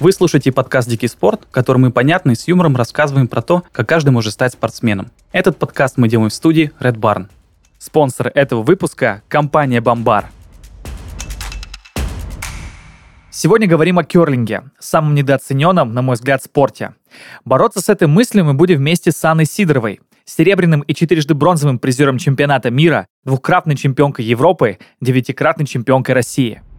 Вы слушаете подкаст «Дикий спорт», в котором мы понятно и с юмором рассказываем про то, как каждый может стать спортсменом. Этот подкаст мы делаем в студии Red Barn. Спонсор этого выпуска – компания «Бомбар». Сегодня говорим о керлинге, самом недооцененном, на мой взгляд, спорте. Бороться с этой мыслью мы будем вместе с Анной Сидоровой, серебряным и четырежды бронзовым призером чемпионата мира, двукратной чемпионкой Европы, девятикратной чемпионкой России –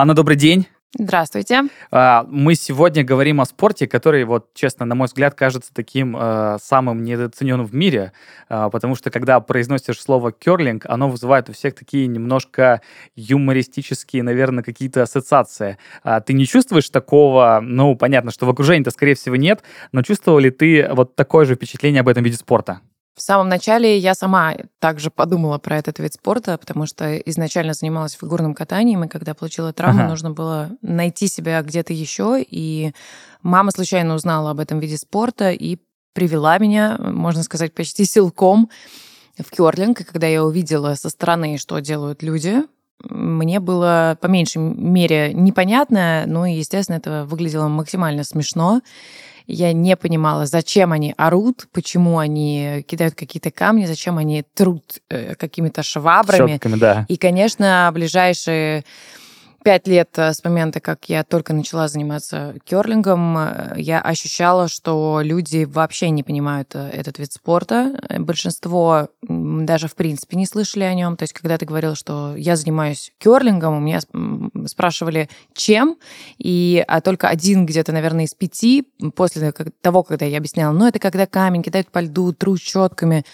Анна, добрый день. Здравствуйте. А, мы сегодня говорим о спорте, который, вот честно, на мой взгляд, кажется таким э, самым недооцененным в мире, э, потому что когда произносишь слово керлинг, оно вызывает у всех такие немножко юмористические, наверное, какие-то ассоциации. А ты не чувствуешь такого, ну, понятно, что в окружении-то, скорее всего, нет, но чувствовал ли ты вот такое же впечатление об этом виде спорта? В самом начале я сама также подумала про этот вид спорта, потому что изначально занималась фигурным катанием, и когда получила травму, ага. нужно было найти себя где-то еще. И мама случайно узнала об этом виде спорта и привела меня, можно сказать, почти силком в керлинг. И когда я увидела со стороны, что делают люди, мне было по меньшей мере непонятно, ну и, естественно, это выглядело максимально смешно. Я не понимала, зачем они орут, почему они кидают какие-то камни, зачем они трут э, какими-то швабрами. Щетками, да. И, конечно, ближайшие пять лет э, с момента, как я только начала заниматься керлингом, э, я ощущала, что люди вообще не понимают э, этот вид спорта. Большинство даже в принципе не слышали о нем. То есть, когда ты говорил, что я занимаюсь керлингом, у меня спрашивали, чем, и а только один где-то, наверное, из пяти после того, когда я объясняла, ну, это когда камень кидают по льду, трут щетками, Э,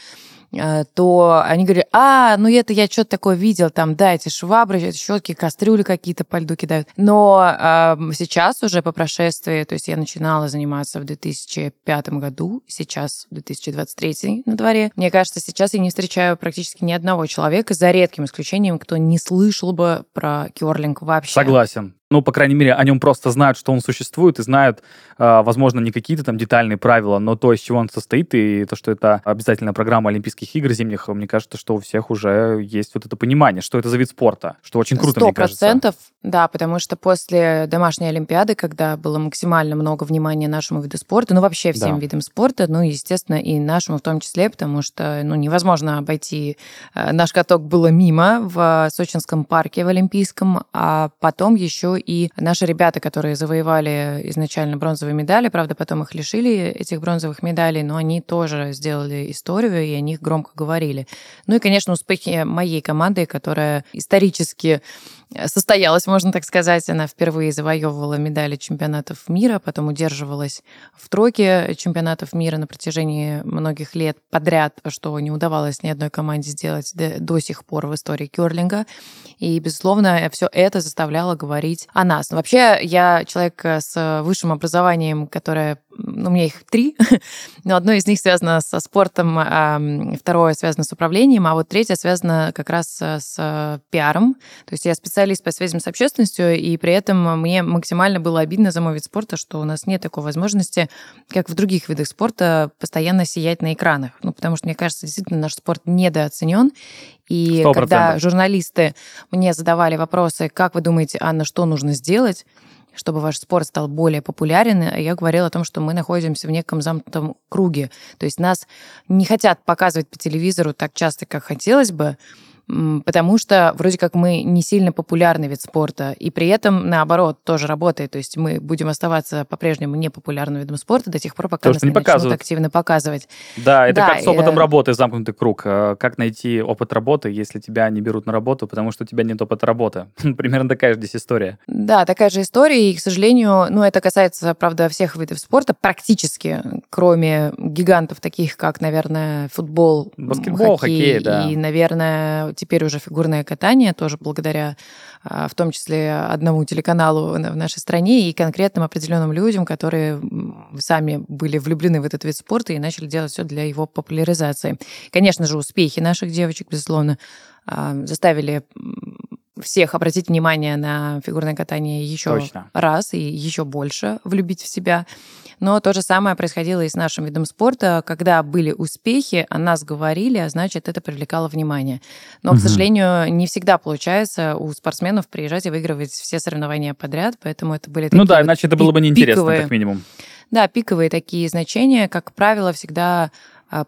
то они говорят, а, ну это я что-то такое видел, там, да, эти швабры, эти щетки, кастрюли какие-то по льду кидают. Но э, сейчас уже по прошествии, то есть я начинала заниматься в 2005 году, сейчас 2023 на дворе, мне кажется, сейчас я не встречаю практически ни одного человека, за редким исключением, кто не слышал бы про керлинг вообще. Согласен ну, по крайней мере, о нем просто знают, что он существует, и знают, э, возможно, не какие-то там детальные правила, но то, из чего он состоит, и то, что это обязательная программа Олимпийских игр зимних, мне кажется, что у всех уже есть вот это понимание, что это за вид спорта, что очень круто, 100%, мне кажется. да, потому что после домашней Олимпиады, когда было максимально много внимания нашему виду спорта, ну, вообще всем да. видам спорта, ну, естественно, и нашему в том числе, потому что, ну, невозможно обойти э, наш каток было мимо в Сочинском парке в Олимпийском, а потом еще и наши ребята, которые завоевали изначально бронзовые медали, правда, потом их лишили этих бронзовых медалей, но они тоже сделали историю, и о них громко говорили. Ну и, конечно, успехи моей команды, которая исторически состоялась, можно так сказать. Она впервые завоевывала медали чемпионатов мира, потом удерживалась в тройке чемпионатов мира на протяжении многих лет подряд, что не удавалось ни одной команде сделать до сих пор в истории керлинга. И, безусловно, все это заставляло говорить о нас. Вообще, я человек с высшим образованием, которое у меня их три, но одно из них связано со спортом, второе связано с управлением, а вот третье связано как раз с пиаром. То есть я специалист по связям с общественностью, и при этом мне максимально было обидно за мой вид спорта, что у нас нет такой возможности, как в других видах спорта, постоянно сиять на экранах. Ну, потому что, мне кажется, действительно наш спорт недооценен, и 100%. когда журналисты мне задавали вопросы, как вы думаете, Анна, что нужно сделать, чтобы ваш спорт стал более популярен, я говорила о том, что мы находимся в неком замкнутом круге. То есть нас не хотят показывать по телевизору так часто, как хотелось бы, потому что вроде как мы не сильно популярный вид спорта, и при этом, наоборот, тоже работает. То есть мы будем оставаться по-прежнему непопулярным видом спорта до тех пор, пока Потому нас не начнут активно показывать. Да, это да, как с опытом и... работы, замкнутый круг. Э, как найти опыт работы, если тебя не берут на работу, потому что у тебя нет опыта работы? Примерно такая же здесь история. Да, такая же история, и, к сожалению, ну, это касается, правда, всех видов спорта, практически, кроме гигантов таких, как, наверное, футбол, Баскетбол, хоккей, хоккей да. и, наверное, теперь уже фигурное катание, тоже благодаря а, в том числе одному телеканалу в нашей стране и конкретным определенным людям, которые сами были влюблены в этот вид спорта и начали делать все для его популяризации. Конечно же, успехи наших девочек, безусловно, а, заставили всех обратить внимание на фигурное катание еще Точно. раз и еще больше влюбить в себя. Но то же самое происходило и с нашим видом спорта. Когда были успехи, о нас говорили, а значит, это привлекало внимание. Но, угу. к сожалению, не всегда получается у спортсменов приезжать и выигрывать все соревнования подряд, поэтому это были такие Ну да, вот иначе это было бы неинтересно, пиковые, как минимум. Да, пиковые такие значения, как правило, всегда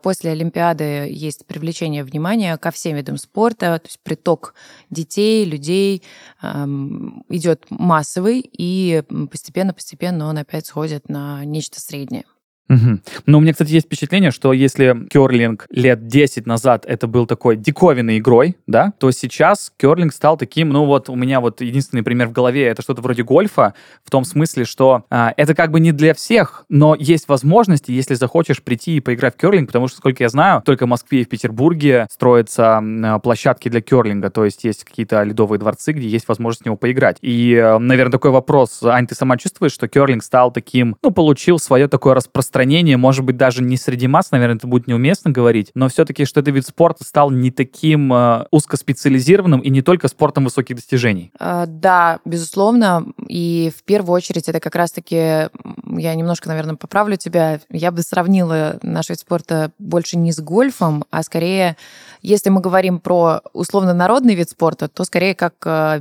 После Олимпиады есть привлечение внимания ко всем видам спорта, то есть приток детей, людей идет массовый, и постепенно-постепенно он опять сходит на нечто среднее. Угу. Но у меня, кстати, есть впечатление, что если керлинг лет 10 назад это был такой диковинной игрой, да, то сейчас керлинг стал таким, ну вот у меня вот единственный пример в голове, это что-то вроде гольфа, в том смысле, что а, это как бы не для всех, но есть возможности, если захочешь прийти и поиграть в керлинг, потому что, сколько я знаю, только в Москве и в Петербурге строятся а, площадки для керлинга, то есть есть какие-то ледовые дворцы, где есть возможность в него поиграть. И, а, наверное, такой вопрос, Ань, ты сама чувствуешь, что керлинг стал таким, ну, получил свое такое распространение распространение, может быть, даже не среди масс, наверное, это будет неуместно говорить, но все-таки, что этот вид спорта стал не таким э, узкоспециализированным и не только спортом высоких достижений. Э, да, безусловно. И в первую очередь это как раз-таки, я немножко, наверное, поправлю тебя, я бы сравнила наш вид спорта больше не с гольфом, а скорее, если мы говорим про условно-народный вид спорта, то скорее как, э,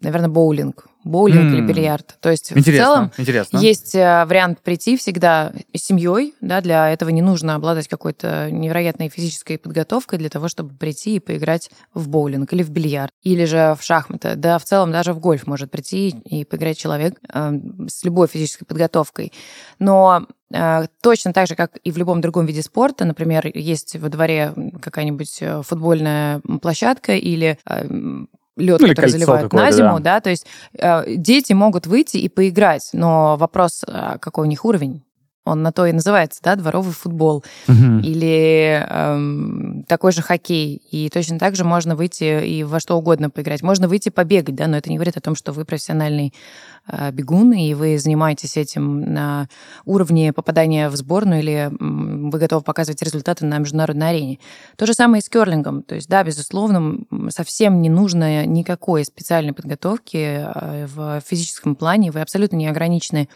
наверное, боулинг боулинг mm. или бильярд. То есть интересно, в целом интересно. есть э, вариант прийти всегда с семьей, да, для этого не нужно обладать какой-то невероятной физической подготовкой для того, чтобы прийти и поиграть в боулинг или в бильярд, или же в шахматы. Да, в целом даже в гольф может прийти и поиграть человек э, с любой физической подготовкой. Но э, Точно так же, как и в любом другом виде спорта, например, есть во дворе какая-нибудь э, футбольная площадка или лед, ну, который заливают на зиму, да. да, то есть э, дети могут выйти и поиграть, но вопрос, а какой у них уровень? Он на то и называется, да, дворовый футбол угу. или эм, такой же хоккей. И точно так же можно выйти и во что угодно поиграть. Можно выйти побегать, да, но это не говорит о том, что вы профессиональный э, бегун, и вы занимаетесь этим на уровне попадания в сборную, или вы готовы показывать результаты на международной арене. То же самое и с керлингом. То есть, да, безусловно, совсем не нужно никакой специальной подготовки э, в физическом плане. Вы абсолютно не ограничены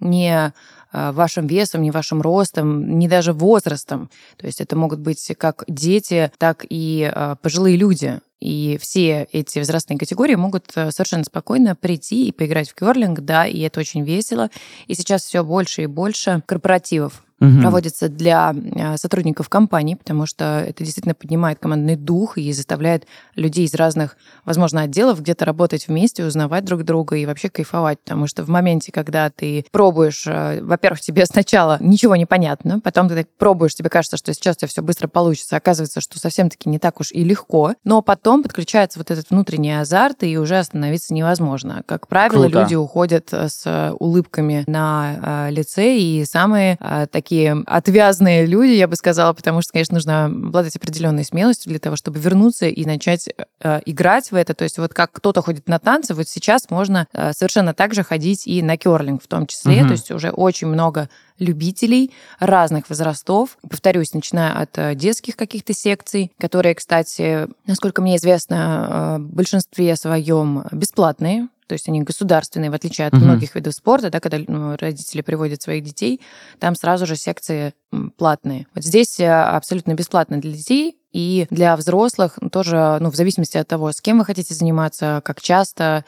не вашим весом, не вашим ростом, не даже возрастом. То есть это могут быть как дети, так и а, пожилые люди. И все эти возрастные категории могут э, совершенно спокойно прийти и поиграть в керлинг, да, и это очень весело. И сейчас все больше и больше корпоративов угу. проводится для а, сотрудников компании, потому что это действительно поднимает командный дух и заставляет людей из разных, возможно, отделов где-то работать вместе, узнавать друг друга и вообще кайфовать, потому что в моменте, когда ты пробуешь, а, во-первых, тебе сначала ничего не понятно, потом ты пробуешь, тебе кажется, что сейчас у тебя все быстро получится, оказывается, что совсем-таки не так уж и легко, но потом подключается вот этот внутренний азарт, и уже остановиться невозможно. Как правило, Круто. люди уходят э, с улыбками на а, лице, и самые такие отвязные люди, я бы сказала, потому что, конечно, нужно обладать определенной смелостью для того, чтобы вернуться и начать э, играть в это. То есть вот как кто-то ходит на танцы, вот сейчас можно э, совершенно так же ходить и на керлинг в том числе. Угу. То есть уже очень много любителей разных возрастов. Повторюсь, начиная от э, детских каких-то секций, которые, кстати, насколько мне известно, э, в большинстве своем бесплатные то есть они государственные, в отличие от угу. многих видов спорта, да, когда ну, родители приводят своих детей, там сразу же секции платные. Вот здесь э, абсолютно бесплатно для детей, и для взрослых тоже, ну, в зависимости от того, с кем вы хотите заниматься, как часто,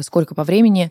сколько по времени,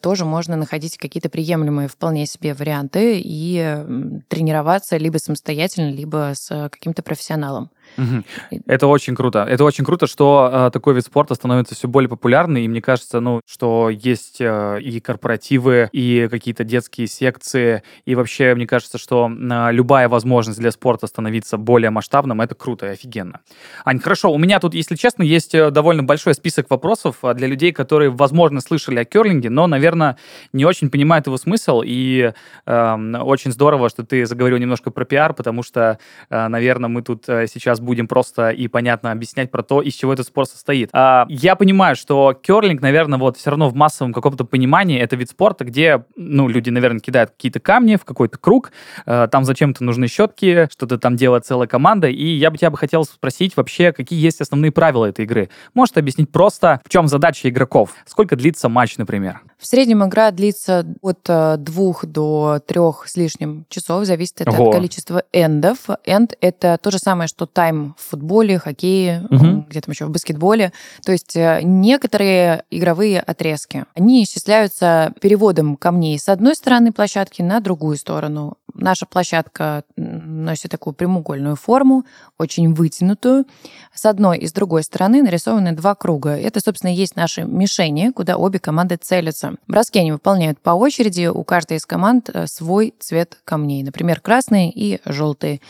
тоже можно находить какие-то приемлемые вполне себе варианты и тренироваться либо самостоятельно, либо с каким-то профессионалом. Угу. Это очень круто. Это очень круто, что э, такой вид спорта становится все более популярный, и мне кажется, ну, что есть э, и корпоративы, и какие-то детские секции, и вообще, мне кажется, что э, любая возможность для спорта становиться более масштабным, это круто и офигенно. Ань, хорошо, у меня тут, если честно, есть э, довольно большой список вопросов э, для людей, которые, возможно, слышали о керлинге, но, наверное, не очень понимают его смысл, и э, очень здорово, что ты заговорил немножко про пиар, потому что, э, наверное, мы тут э, сейчас сейчас будем просто и понятно объяснять про то, из чего этот спорт состоит. А, я понимаю, что керлинг, наверное, вот все равно в массовом каком-то понимании это вид спорта, где, ну, люди, наверное, кидают какие-то камни в какой-то круг, э, там зачем-то нужны щетки, что-то там делает целая команда, и я бы тебя бы хотел спросить вообще, какие есть основные правила этой игры. Может объяснить просто, в чем задача игроков? Сколько длится матч, например? В среднем игра длится от э, двух до трех с лишним часов, зависит это Ого. от количества эндов. Энд — это то же самое, что тайм в футболе, хоккее, Мгм. где там еще в баскетболе. То есть э, некоторые игровые отрезки, они исчисляются переводом камней с одной стороны площадки на другую сторону. Наша площадка носит такую прямоугольную форму, очень вытянутую. С одной и с другой стороны нарисованы два круга. Это, собственно, есть наши мишени, куда обе команды целятся. Броски они выполняют по очереди. У каждой из команд э, свой цвет камней. Например, красные и желтые.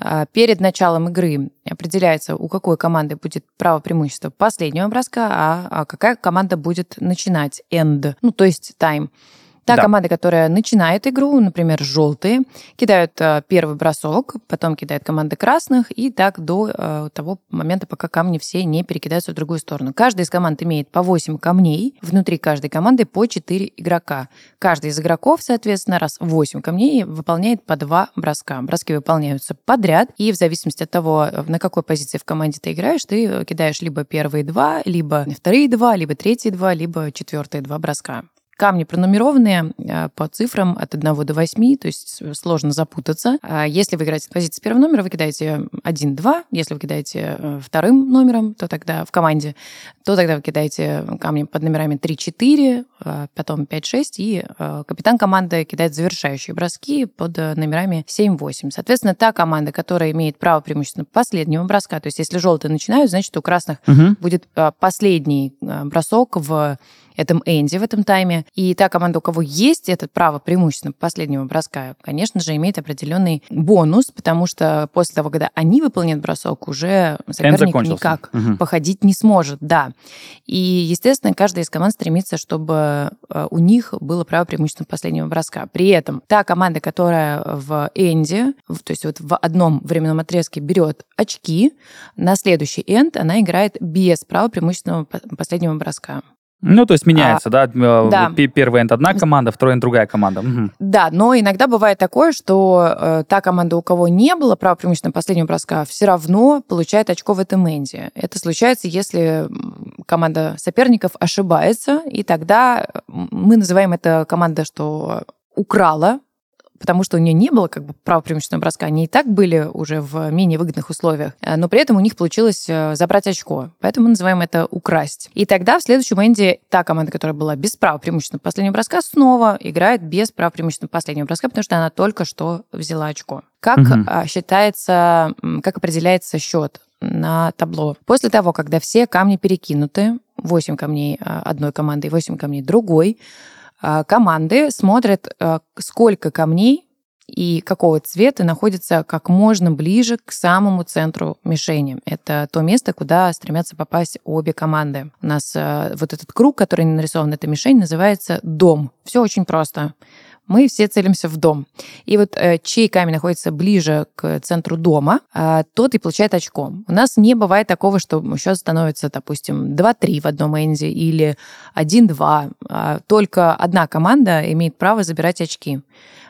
А, Перед началом игры определяется, у какой команды будет право преимущества последнего броска, а, а какая команда будет начинать end, ну, то есть тайм. Та Да. команда, которая начинает игру, например, желтые, кидают э, первый бросок, потом кидает команда красных, и так до э, того момента, пока камни все не перекидаются в другую сторону. Каждая из команд имеет по 8 камней, внутри каждой команды по 4 игрока. Каждый из игроков, соответственно, раз 8 камней выполняет по 2 броска. Броски выполняются подряд, и в зависимости от того, э, на какой позиции в команде ты играешь, ты кидаешь либо первые два, либо вторые два, либо третьи два, либо четвертые два броска. Камни пронумерованные э, по цифрам от 1 до 8, то есть сложно запутаться. А Если вы играете с позиции первого номера, вы кидаете 1-2. Если вы кидаете э, вторым номером, то тогда в команде, то тогда вы кидаете камни под номерами 3-4, э, потом 5-6, и капитан команды кидает завершающие броски под номерами 7-8. Соответственно, та команда, которая имеет право преимущественно последнего броска, то есть если желтые начинают, значит, у красных Мгм. будет последний бросок в этом энде, в этом тайме. И та команда, у кого есть это право преимущественно последнего броска, конечно же, имеет определенный бонус, потому что после того, когда они выполняют бросок, уже соперник никак Мгм. походить не сможет, да. И, естественно, каждая из команд стремится, чтобы э, у них было право преимущественно последнего броска. При этом та команда, которая в энде, в- то есть вот в одном временном отрезке берет очки, на следующий энд она играет без права преимущественного по- последнего броска. Ну, то есть меняется, да? Э, да. пе- Первый энд одна команда, второй энд другая команда. Мгм. Да, но иногда бывает такое, что э, та команда, у кого не было права преимущественно последнего броска, все равно получает очко в этом энде. Это случается, если команда соперников ошибается, и тогда мы называем это команда, что украла потому что у нее не было как бы права преимущественного броска, они и так были уже в менее выгодных условиях, э, но при этом у них получилось э, забрать очко. Поэтому мы называем это украсть. И тогда в следующем энде та команда, которая была без права преимущественного последнего броска, снова играет без права преимущественного последнего броска, потому что она только что взяла очко. Как а, считается, как определяется счет на табло? После того, когда все камни перекинуты, 8 камней а, одной команды и 8 камней другой, команды смотрят, а, сколько камней и какого цвета находится как можно ближе к самому центру мишени. Это то место, куда стремятся попасть обе команды. У нас а, вот этот круг, который нарисован на этой мишени, называется дом. Все очень просто. Мы все целимся в дом. И вот э, чей камень находится ближе к центру дома, а, тот и получает очко. У нас не бывает такого, что счет становится, допустим, 2-3 в одном энде или 1-2. А Только одна команда имеет право забирать очки,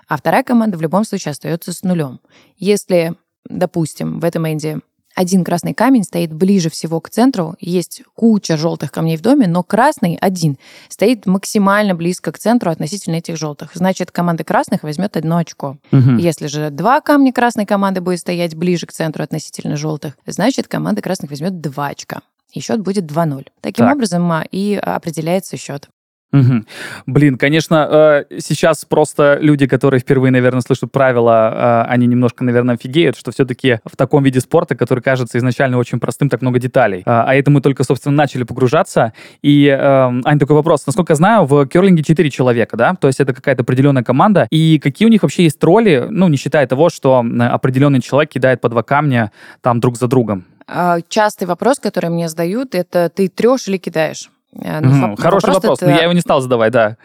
а вторая команда в любом случае остается с нулем. Если, допустим, в этом энде один красный камень стоит ближе всего к центру, есть куча желтых камней в доме, но красный один стоит максимально близко к центру относительно этих желтых. Значит, команда красных возьмет одно очко. Мгм. Если же два камня красной команды будет стоять ближе к центру относительно желтых, значит, команда красных возьмет два очка. И счет будет 2-0. Таким Так. образом а, и определяется счет. Мгм. Блин, конечно, э, сейчас просто люди, которые впервые, наверное, слышат правила, э, они немножко, наверное, офигеют, что все-таки в таком виде спорта, который кажется изначально очень простым, так много деталей. А а это мы только, собственно, начали погружаться. И, э, Ань, такой вопрос. Насколько я знаю, в керлинге 4 человека, да? То есть это какая-то определенная команда. И какие у них вообще есть роли, ну, не считая того, что определенный человек кидает по два камня там друг за другом? А, Частый вопрос, который мне задают, это ты трешь или кидаешь? Э, ну, Хороший вопрос, это- но я его не стал задавать, да.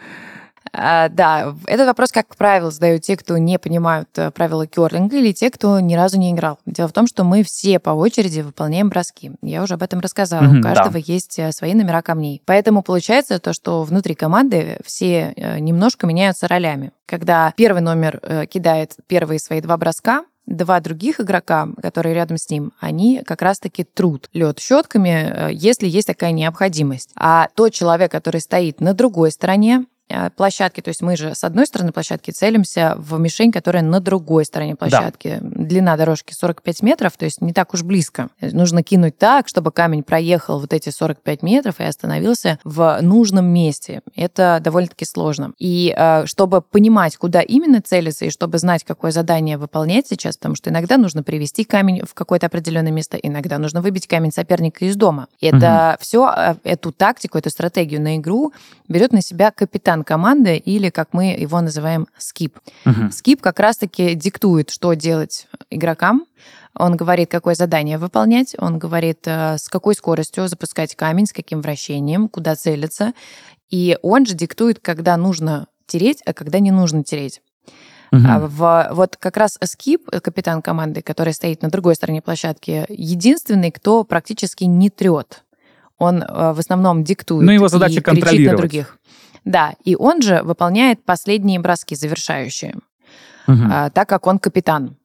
А, да, этот вопрос, как правило, задают те, кто не понимают э, правила керлинга или те, кто ни разу не играл. Дело в том, что мы все по очереди выполняем броски. Я уже об этом рассказала. Mm-hmm, У каждого да. есть свои номера камней. Поэтому получается то, что внутри команды все немножко меняются ролями. Когда первый номер кидает первые свои два броска, два других игрока, которые рядом с ним, они как раз-таки трут лед щетками, если есть такая необходимость. А тот человек, который стоит на другой стороне, Э, площадки, то есть мы же с одной стороны площадки целимся в мишень, которая на другой стороне площадки. Да. Длина дорожки 45 метров, то есть не так уж близко. Нужно кинуть так, чтобы камень проехал вот эти 45 метров и остановился в нужном месте. Это довольно-таки сложно. И э, чтобы понимать, куда именно целиться, и чтобы знать, какое задание выполнять сейчас, потому что иногда нужно привести камень в какое-то определенное место, иногда нужно выбить камень соперника из дома. Это угу. все, э, эту тактику, эту стратегию на игру берет на себя капитан капитан команды или, как мы его называем, скип. Угу. Скип как раз-таки диктует, что делать игрокам. Он говорит, какое задание выполнять, он говорит, э, с какой скоростью запускать камень, с каким вращением, куда целиться. И он же диктует, когда нужно тереть, а когда не нужно тереть. Угу. В, вот как раз Скип, капитан команды, который стоит на другой стороне площадки, единственный, кто практически не трет. Он э, в основном диктует ну, его задача и контролировать. на других. Да, и он же выполняет последние броски завершающие, угу. а, так как он капитан.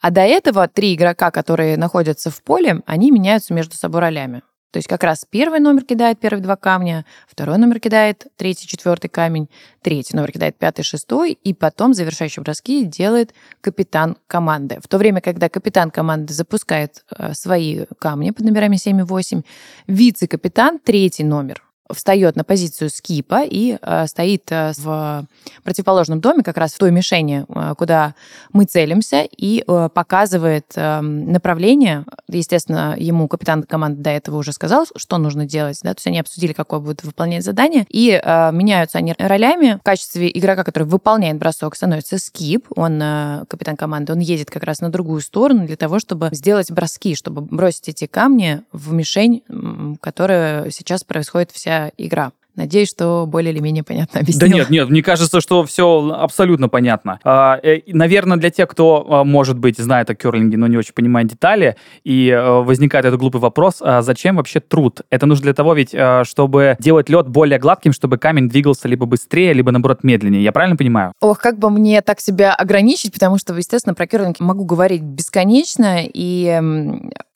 А до этого три игрока, которые находятся в поле, они меняются между собой ролями. То есть как раз первый номер кидает первые два камня, второй номер кидает третий, четвертый камень, третий номер кидает пятый, шестой, и потом завершающие броски делает капитан команды. В то время, когда капитан команды запускает э, свои камни под номерами 7 и 8, вице-капитан, третий номер, встает на позицию скипа и э, стоит э, в противоположном доме, как раз в той мишени, э, куда мы целимся, и э, показывает э, направление. Естественно, ему капитан команды до этого уже сказал, что нужно делать, да, то есть они обсудили, какое будет выполнять задание, и э, меняются они ролями. В качестве игрока, который выполняет бросок, становится скип, он э, капитан команды, он едет как раз на другую сторону для того, чтобы сделать броски, чтобы бросить эти камни в мишень, которая сейчас происходит вся игра. Надеюсь, что более или менее понятно объяснила. Да нет, нет, мне кажется, что все абсолютно понятно. А, э, наверное, для тех, кто, а, может быть, знает о керлинге, но не очень понимает детали, и э, возникает этот глупый вопрос, а зачем вообще труд? Это нужно для того ведь, э, чтобы делать лед более гладким, чтобы камень двигался либо быстрее, либо, наоборот, медленнее. Я правильно понимаю? Ох, как бы мне так себя ограничить, потому что, естественно, про керлинг могу говорить бесконечно, и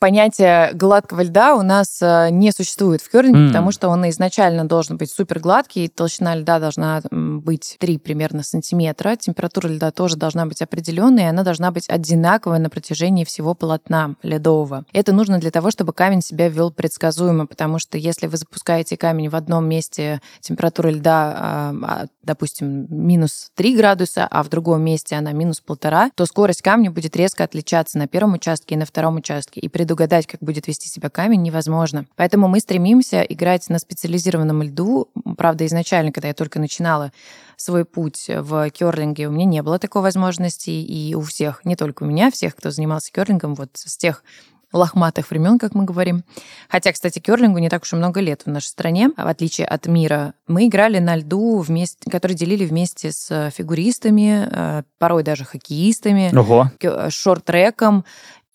понятие гладкого льда у нас не существует в керлинге, mm. потому что он изначально должен быть супер гладкий, толщина льда должна быть 3 примерно сантиметра, температура льда тоже должна быть определенная, и она должна быть одинаковая на протяжении всего полотна ледового. Это нужно для того, чтобы камень себя вел предсказуемо, потому что если вы запускаете камень в одном месте, температура льда, а, а, допустим, минус 3 градуса, а в другом месте она минус полтора, то скорость камня будет резко отличаться на первом участке и на втором участке. И предугадать, как будет вести себя камень, невозможно. Поэтому мы стремимся играть на специализированном льду, Правда, изначально, когда я только начинала свой путь в керлинге, у меня не было такой возможности, и у всех, не только у меня, всех, кто занимался керлингом, вот с тех лохматых времен, как мы говорим. Хотя, кстати, керлингу не так уж и много лет в нашей стране, в отличие от мира. Мы играли на льду, вместе, который делили вместе с фигуристами, э, порой даже хоккеистами, Ого. шорт-треком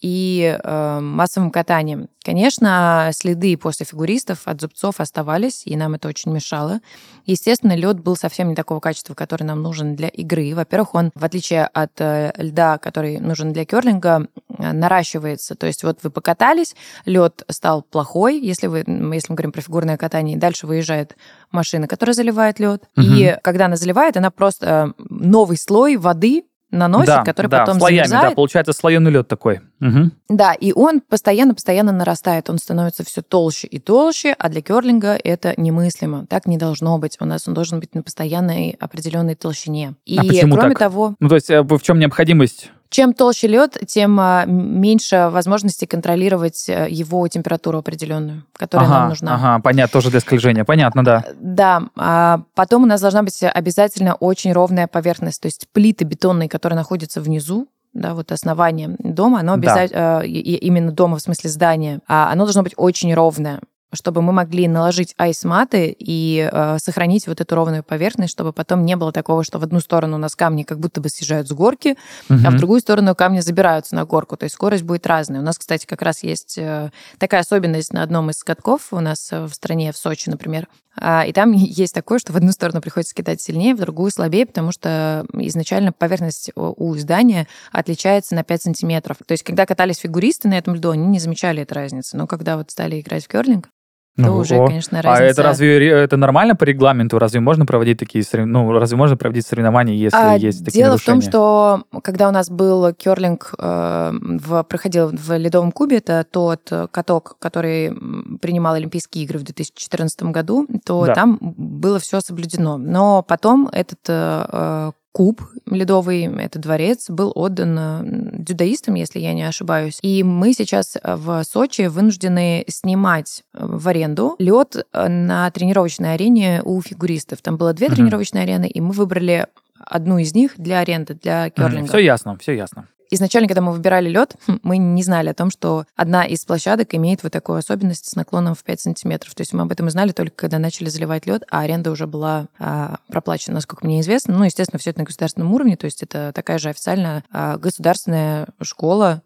и э, массовым катанием. Конечно, следы после фигуристов от зубцов оставались, и нам это очень мешало. Естественно, лед был совсем не такого качества, который нам нужен для игры. Во-первых, он, в отличие от э, льда, который нужен для керлинга, э, наращивается. То есть вот вы покатались, лед стал плохой, если, вы, если мы говорим про фигурное катание, дальше выезжает машина, которая заливает лед. Угу. И когда она заливает, она просто э, новый слой воды наносит, да, который да, потом слоями, замерзает. Да, получается слоеный лед такой. Угу. Да, и он постоянно-постоянно нарастает, он становится все толще и толще, а для керлинга это немыслимо. Так не должно быть. У нас он должен быть на постоянной определенной толщине. И а почему кроме так? того... Ну, то есть э, в чем необходимость чем толще лед, тем а, меньше возможности контролировать э, его температуру определенную, которая ага, нам нужна. Ага, понятно, тоже для скольжения, понятно, да. Да, а потом у нас должна быть обязательно очень ровная поверхность, то есть плиты бетонные, которые находятся внизу, да, вот основание дома, оно обязательно, да. Э, именно дома в смысле здания, а оно должно быть очень ровное. Чтобы мы могли наложить айс-маты и э, сохранить вот эту ровную поверхность, чтобы потом не было такого, что в одну сторону у нас камни как будто бы съезжают с горки, угу. а в другую сторону камни забираются на горку. То есть скорость будет разная. У нас, кстати, как раз есть э, такая особенность на одном из катков у нас в стране, в Сочи, например. А, и там есть такое, что в одну сторону приходится кидать сильнее, в другую слабее, потому что изначально поверхность у здания отличается на 5 сантиметров. То есть, когда катались фигуристы на этом льду, они не замечали этой разницы. Но когда вот стали играть в керлинг, то ну, уже, конечно, разница. А это разве это нормально по регламенту? Разве можно проводить такие ну, разве можно проводить соревнования, если а, есть такие Дело нарушения? в том, что когда у нас был керлинг, э, в, проходил в Ледовом кубе, это тот каток, который принимал Олимпийские игры в 2014 году, то да. там было все соблюдено. Но потом этот э, куб ледовый, это дворец, был отдан э, дюдаистам, если я не ошибаюсь. И мы сейчас э, в Сочи вынуждены снимать э, в аренду лед на тренировочной арене у фигуристов. Там было две угу. тренировочные арены, и мы выбрали одну из них для аренды, для керлинга. Все ясно, все ясно изначально, когда мы выбирали лед, мы не знали о том, что одна из площадок имеет вот такую особенность с наклоном в 5 сантиметров. То есть мы об этом узнали только когда начали заливать лед, а аренда уже была а, проплачена, насколько мне известно. Ну, естественно, все это на государственном уровне, то есть это такая же официальная а, государственная школа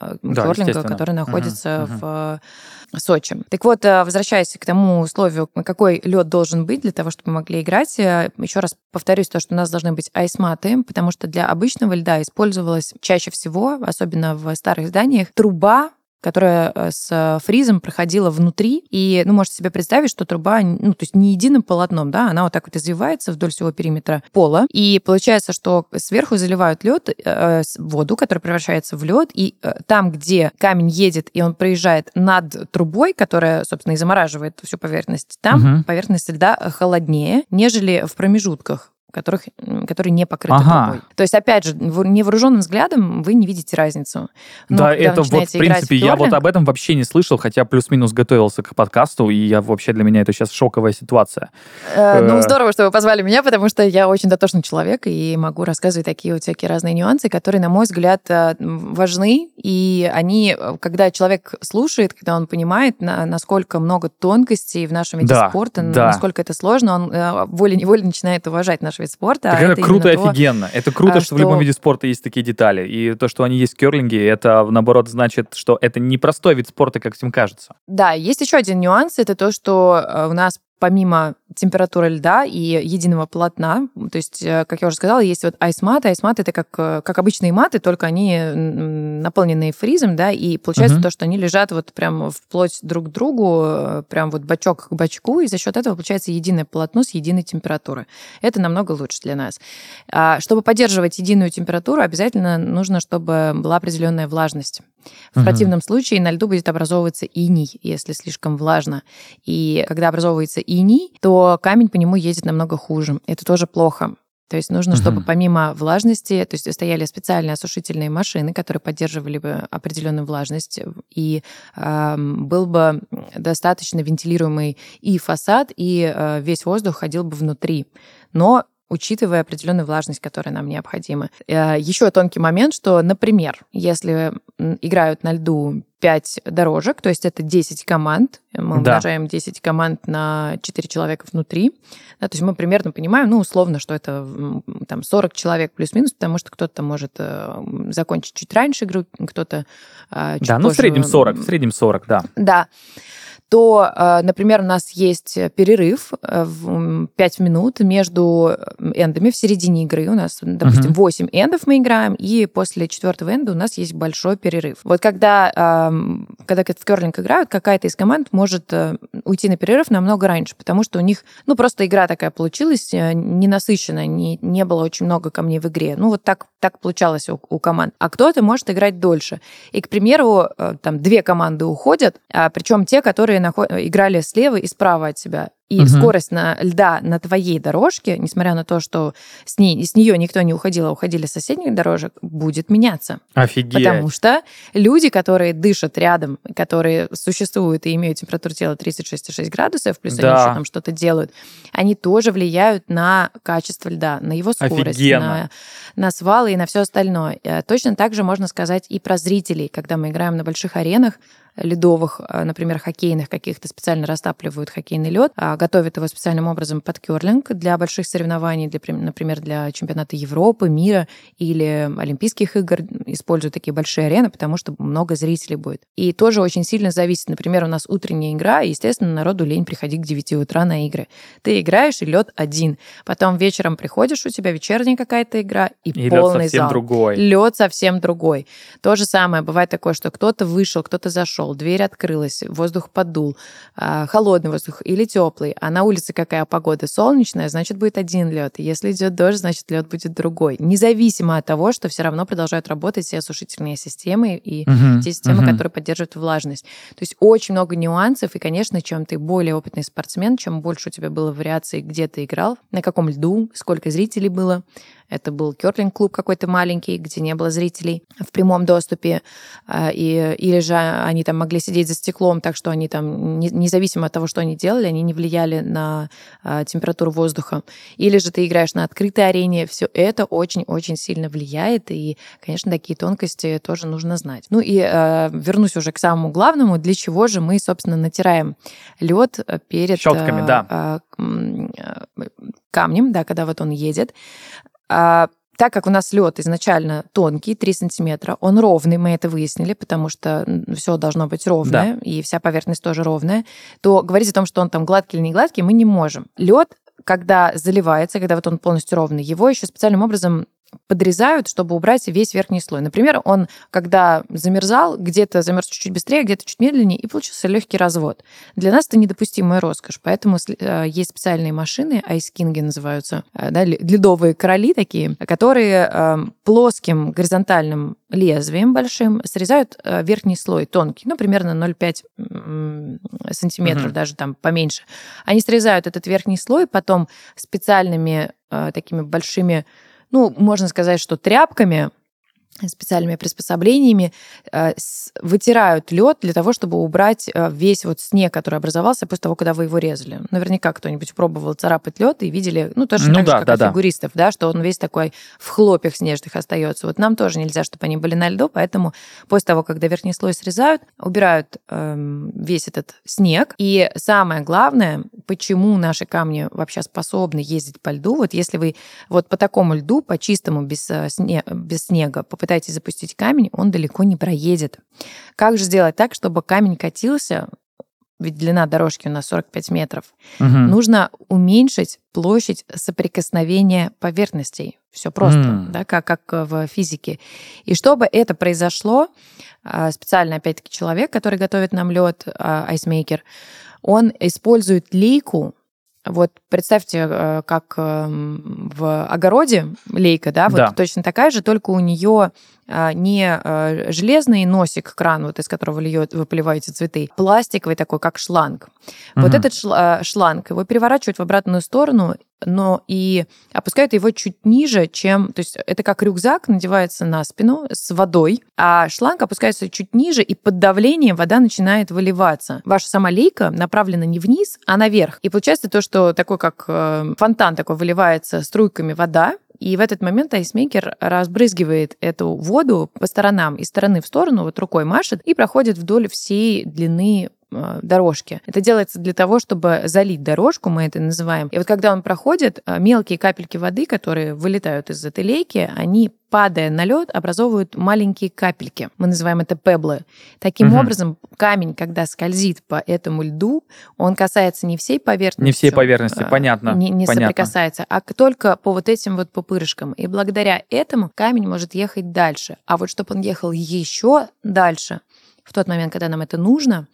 Э, да, керлинга, который находится угу, в угу. Сочи. Так вот, э, возвращаясь к тому условию, какой лед должен быть для того, чтобы мы могли играть, еще раз повторюсь то, что у нас должны быть айсматы, потому что для обычного льда использовалась чаще всего, особенно в старых зданиях, труба которая э, с фризом проходила внутри. И, ну, можете себе представить, что труба, ну, то есть не единым полотном, да, она вот так вот извивается вдоль всего периметра пола. И получается, что сверху заливают лед, э, воду, которая превращается в лед, и э, там, где камень едет, и он проезжает над трубой, которая, собственно, и замораживает всю поверхность, там угу. поверхность льда холоднее, нежели в промежутках которых, которые не покрыты ага. трубой. То есть, опять же, невооруженным взглядом вы не видите разницу. Но да, это вот, в принципе, я вот об этом вообще не слышал, хотя плюс-минус готовился к подкасту, и я вообще для меня это сейчас шоковая ситуация. Э, ну, э, здорово, что вы позвали меня, потому что я очень дотошный человек, и могу рассказывать такие вот всякие разные нюансы, которые, на мой взгляд, э, важны, и они, когда человек слушает, когда он понимает, насколько много тонкостей в нашем виде да, спорта, да. насколько это сложно, он волей-неволей начинает уважать наш вид спорта. Так а это круто и офигенно. Это круто, что, что в любом виде спорта есть такие детали. И то, что они есть в керлинге, это, наоборот, значит, что это не простой вид спорта, как всем кажется. Да, есть еще один нюанс. Это то, что э, у нас помимо температуры льда и единого полотна, то есть, э, как я уже сказала, есть вот айс-мат. Айс-мат — это как, э, как обычные маты, только они наполненные фризом, да, и получается uh-huh. то, что они лежат вот прям вплоть друг к другу, э, прям вот бачок к бачку, и за счет этого получается единое полотно с единой температурой. Это намного лучше для нас. А чтобы поддерживать единую температуру, обязательно нужно, чтобы была определенная влажность. В угу. противном случае на льду будет образовываться иней, если слишком влажно. И когда образовывается иней, то камень по нему ездит намного хуже. Это тоже плохо. То есть нужно, чтобы помимо влажности, то есть стояли специальные осушительные машины, которые поддерживали бы определенную влажность, и э, был бы достаточно вентилируемый и фасад, и э, весь воздух ходил бы внутри. Но учитывая определенную влажность, которая нам необходима. Э, Еще тонкий момент, что, например, если играют на льду 5 дорожек, то есть это 10 команд, мы да. умножаем 10 команд на 4 человека внутри, да, то есть мы примерно понимаем, ну, условно, что это там 40 человек плюс-минус, потому что кто-то может э, закончить чуть раньше игру, кто-то э, чуть Да, ну, в среднем 40, в среднем 40, да. Да то, э, например, у нас есть перерыв э, в 5 минут между эндами в середине игры. У нас, допустим, uh-huh. 8 эндов мы играем, и после четвертого энда у нас есть большой перерыв. Вот когда, когда в керлинг играют, какая-то из команд может э, уйти на перерыв намного раньше, потому что у них, ну, просто игра такая получилась, ненасыщенная, не, не было очень много камней в игре. Ну, вот так, так получалось у, у команд. А кто-то может играть дольше. И, к примеру, там две команды уходят, а, причем те, которые которые играли слева и справа от себя. И угу. скорость на, льда на твоей дорожке, несмотря на то, что с, ней, с нее никто не уходил, а уходили с соседних дорожек, будет меняться. Офигеть. Потому что люди, которые дышат рядом, которые существуют и имеют температуру тела 36,6 градусов, плюс да. они еще там что-то делают, они тоже влияют на качество льда, на его скорость, на, на свалы и на все остальное. Э, точно так же можно сказать и про зрителей, когда мы играем на больших аренах, ледовых, а, например, хоккейных каких-то специально растапливают хоккейный лед, готовят его специальным образом под керлинг для больших соревнований, для, например, для чемпионата Европы, мира или Олимпийских игр, используют такие большие арены, потому что много зрителей будет. И тоже очень сильно зависит. Например, у нас утренняя игра, и, естественно, народу лень приходить к 9 утра на игры. Ты играешь, и лед один. Потом вечером приходишь, у тебя вечерняя какая-то игра, и, и полный лед совсем зал. другой. Лед совсем другой. То же самое. Бывает такое, что кто-то вышел, кто-то зашел, зашел, дверь открылась, воздух подул, а, холодный воздух или теплый, а на улице какая погода солнечная, значит будет один лед. Если идет дождь, значит лед будет другой. Независимо от того, что все равно продолжают работать все осушительные системы и uh-huh, те системы, uh-huh. которые поддерживают влажность. То есть очень много нюансов, и, конечно, чем ты более опытный спортсмен, чем больше у тебя было вариаций, где ты играл, на каком льду, сколько зрителей было, это был керлинг-клуб какой-то маленький, где не было зрителей в прямом доступе, а, и, или же они там могли сидеть за стеклом, так что они там, независимо от того, что они делали, они не влияли на а, температуру воздуха. Или же ты играешь на открытой арене, все это очень-очень сильно влияет, и, конечно, такие тонкости тоже нужно знать. Ну и э, вернусь уже к самому главному, для чего же мы, собственно, натираем лед перед... Щетками, э, да. Э, камнем, да, когда вот он едет. А, так как у нас лед изначально тонкий, 3 сантиметра, он ровный, мы это выяснили, потому что все должно быть ровное, да. и вся поверхность тоже ровная, то говорить о том, что он там гладкий или не гладкий, мы не можем. Лед когда заливается, когда вот он полностью ровный, его еще специальным образом подрезают, чтобы убрать весь верхний слой. Например, он, когда замерзал, где-то замерз чуть-чуть быстрее, где-то чуть медленнее, и получился легкий развод. Для нас это недопустимая роскошь, поэтому э, есть специальные машины, айскинги называются, э, да, ледовые короли такие, которые эм, плоским горизонтальным лезвием большим срезают э, верхний слой тонкий, ну, примерно 0,5 сантиметров, угу. даже там поменьше. Они срезают этот верхний слой, потом специальными такими большими ну, можно сказать, что тряпками специальными приспособлениями э, вытирают лед для того, чтобы убрать э, весь вот снег, который образовался после того, когда вы его резали. Наверняка кто-нибудь пробовал царапать лед и видели, ну, тоже ну, так да, же, как да, у да. фигуристов, да, что он весь такой в хлопьях снежных остается. Вот нам тоже нельзя, чтобы они были на льду, поэтому после того, когда верхний слой срезают, убирают эм, весь этот снег. И самое главное, почему наши камни вообще способны ездить по льду, вот если вы вот по такому льду, по чистому, без, э, сне, без снега, попытаетесь запустить камень, он далеко не проедет. Как же сделать так, чтобы камень катился ведь длина дорожки у нас 45 метров, угу. нужно уменьшить площадь соприкосновения поверхностей. Все просто, mm. да, как, как в физике. И чтобы это произошло, а, специально, опять-таки, человек, который готовит нам лед, а, айсмейкер, он использует лейку, вот представьте, э, как эм, в огороде лейка, да, вот да. точно такая же, только у нее не э, железный носик, кран, вот из которого льет, вы поливаете цветы, пластиковый такой, как шланг. Угу. Вот этот э, шланг, его переворачивают в обратную сторону, но и опускают его чуть ниже, чем... То есть это как рюкзак надевается на спину с водой, а шланг опускается чуть ниже, и под давлением вода начинает выливаться. Ваша сама лейка направлена не вниз, а наверх. И получается то, что такой как э, фонтан такой выливается струйками вода, и в этот момент айсмейкер разбрызгивает эту воду по сторонам, из стороны в сторону, вот рукой машет, и проходит вдоль всей длины дорожки. Это делается для того, чтобы залить дорожку, мы это называем. И вот когда он проходит, э, мелкие капельки воды, которые вылетают из этой лейки, они падая на лед, образовывают маленькие капельки. Мы называем это пеблы. Таким угу. образом, камень, когда скользит по этому льду, он касается не всей поверхности. Не всей поверхности, а, понятно. Не, не понятно. соприкасается, а только по вот этим вот пупырышкам. И благодаря этому камень может ехать дальше. А вот чтобы он ехал еще дальше, в тот момент, когда нам это нужно,